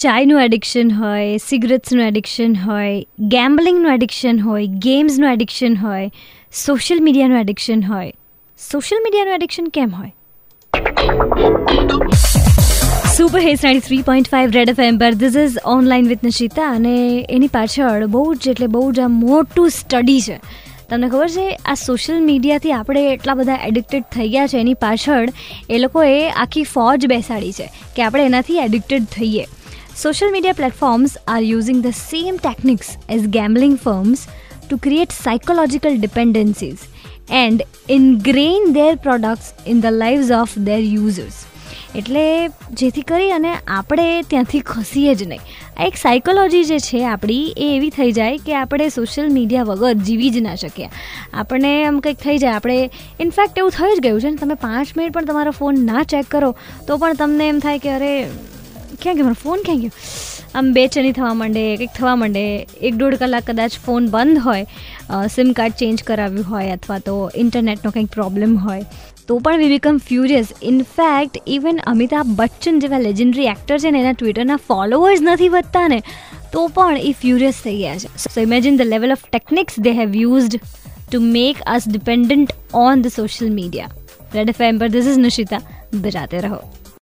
ચાયનું addiction હોય સિગરેટ્સનું addiction હોય ગેમ્બલિંગનું એડિક્શન હોય ગેમ્સનું એડિક્શન હોય સોશિયલ મીડિયાનું એડિક્શન હોય. સોશિયલ મીડિયાનું એડિક્શન કેમ હોય? Super hits ninety three point five Red FM એમ પર this is online with Nishita અને એની પાછળ બહુ જ એટલે બહુ જ આ મોટું સ્ટડી છે. તમને ખબર છે, આ સોશિયલ મીડિયાથી આપણે એટલા બધા એડિક્ટેડ થઈ ગયા છે, એની પાછળ એ લોકોએ આખી ફોજ બેસાડી છે કે આપણે એનાથી એડિક્ટેડ થઈએ. Social media platforms are using the same techniques as gambling firms to create psychological dependencies and ingrain their products in the lives of their users એટલે જેથી કરી અને આપણે ત્યાંથી ખસીએ જ નહીં. આ એક સાયકોલોજી જે છે આપણી, એ એવી થઈ જાય કે આપણે સોશિયલ મીડિયા વગર જીવી જ ના શકીએ. આપણને આમ કંઈક થઈ જાય. આપણે ઇનફેક્ટ એવું થઈ જ ગયું છે ને તમે પાંચ મિનિટ પણ તમારો ફોન ના ચેક કરો, તો પણ તમને એમ થાય કે અરે ક્યાં ગયો? મારો ફોન ક્યાં ગયો? આમ બેચેની થવા માંડે કંઈક થવા માંડે, એક દોઢ કલાક કદાચ ફોન બંધ હોય સિમ કાર્ડ ચેન્જ કરાવ્યું હોય અથવા તો ઇન્ટરનેટનો કંઈક પ્રોબ્લેમ હોય, તો પણ we become furious in fact even Amitabh Bachchan જેવા લેજન્ડરી એક્ટર છે ને, એના ટ્વિટરના ફોલોઅર્સ નથી વધતા ને તો પણ એ ફ્યુરિયસ થઈ ગયા છે. So imagine the level of techniques they have used to make us dependent on the social media Red FM પર ધીસ ઇઝ નિશિતા બજાતે રહો.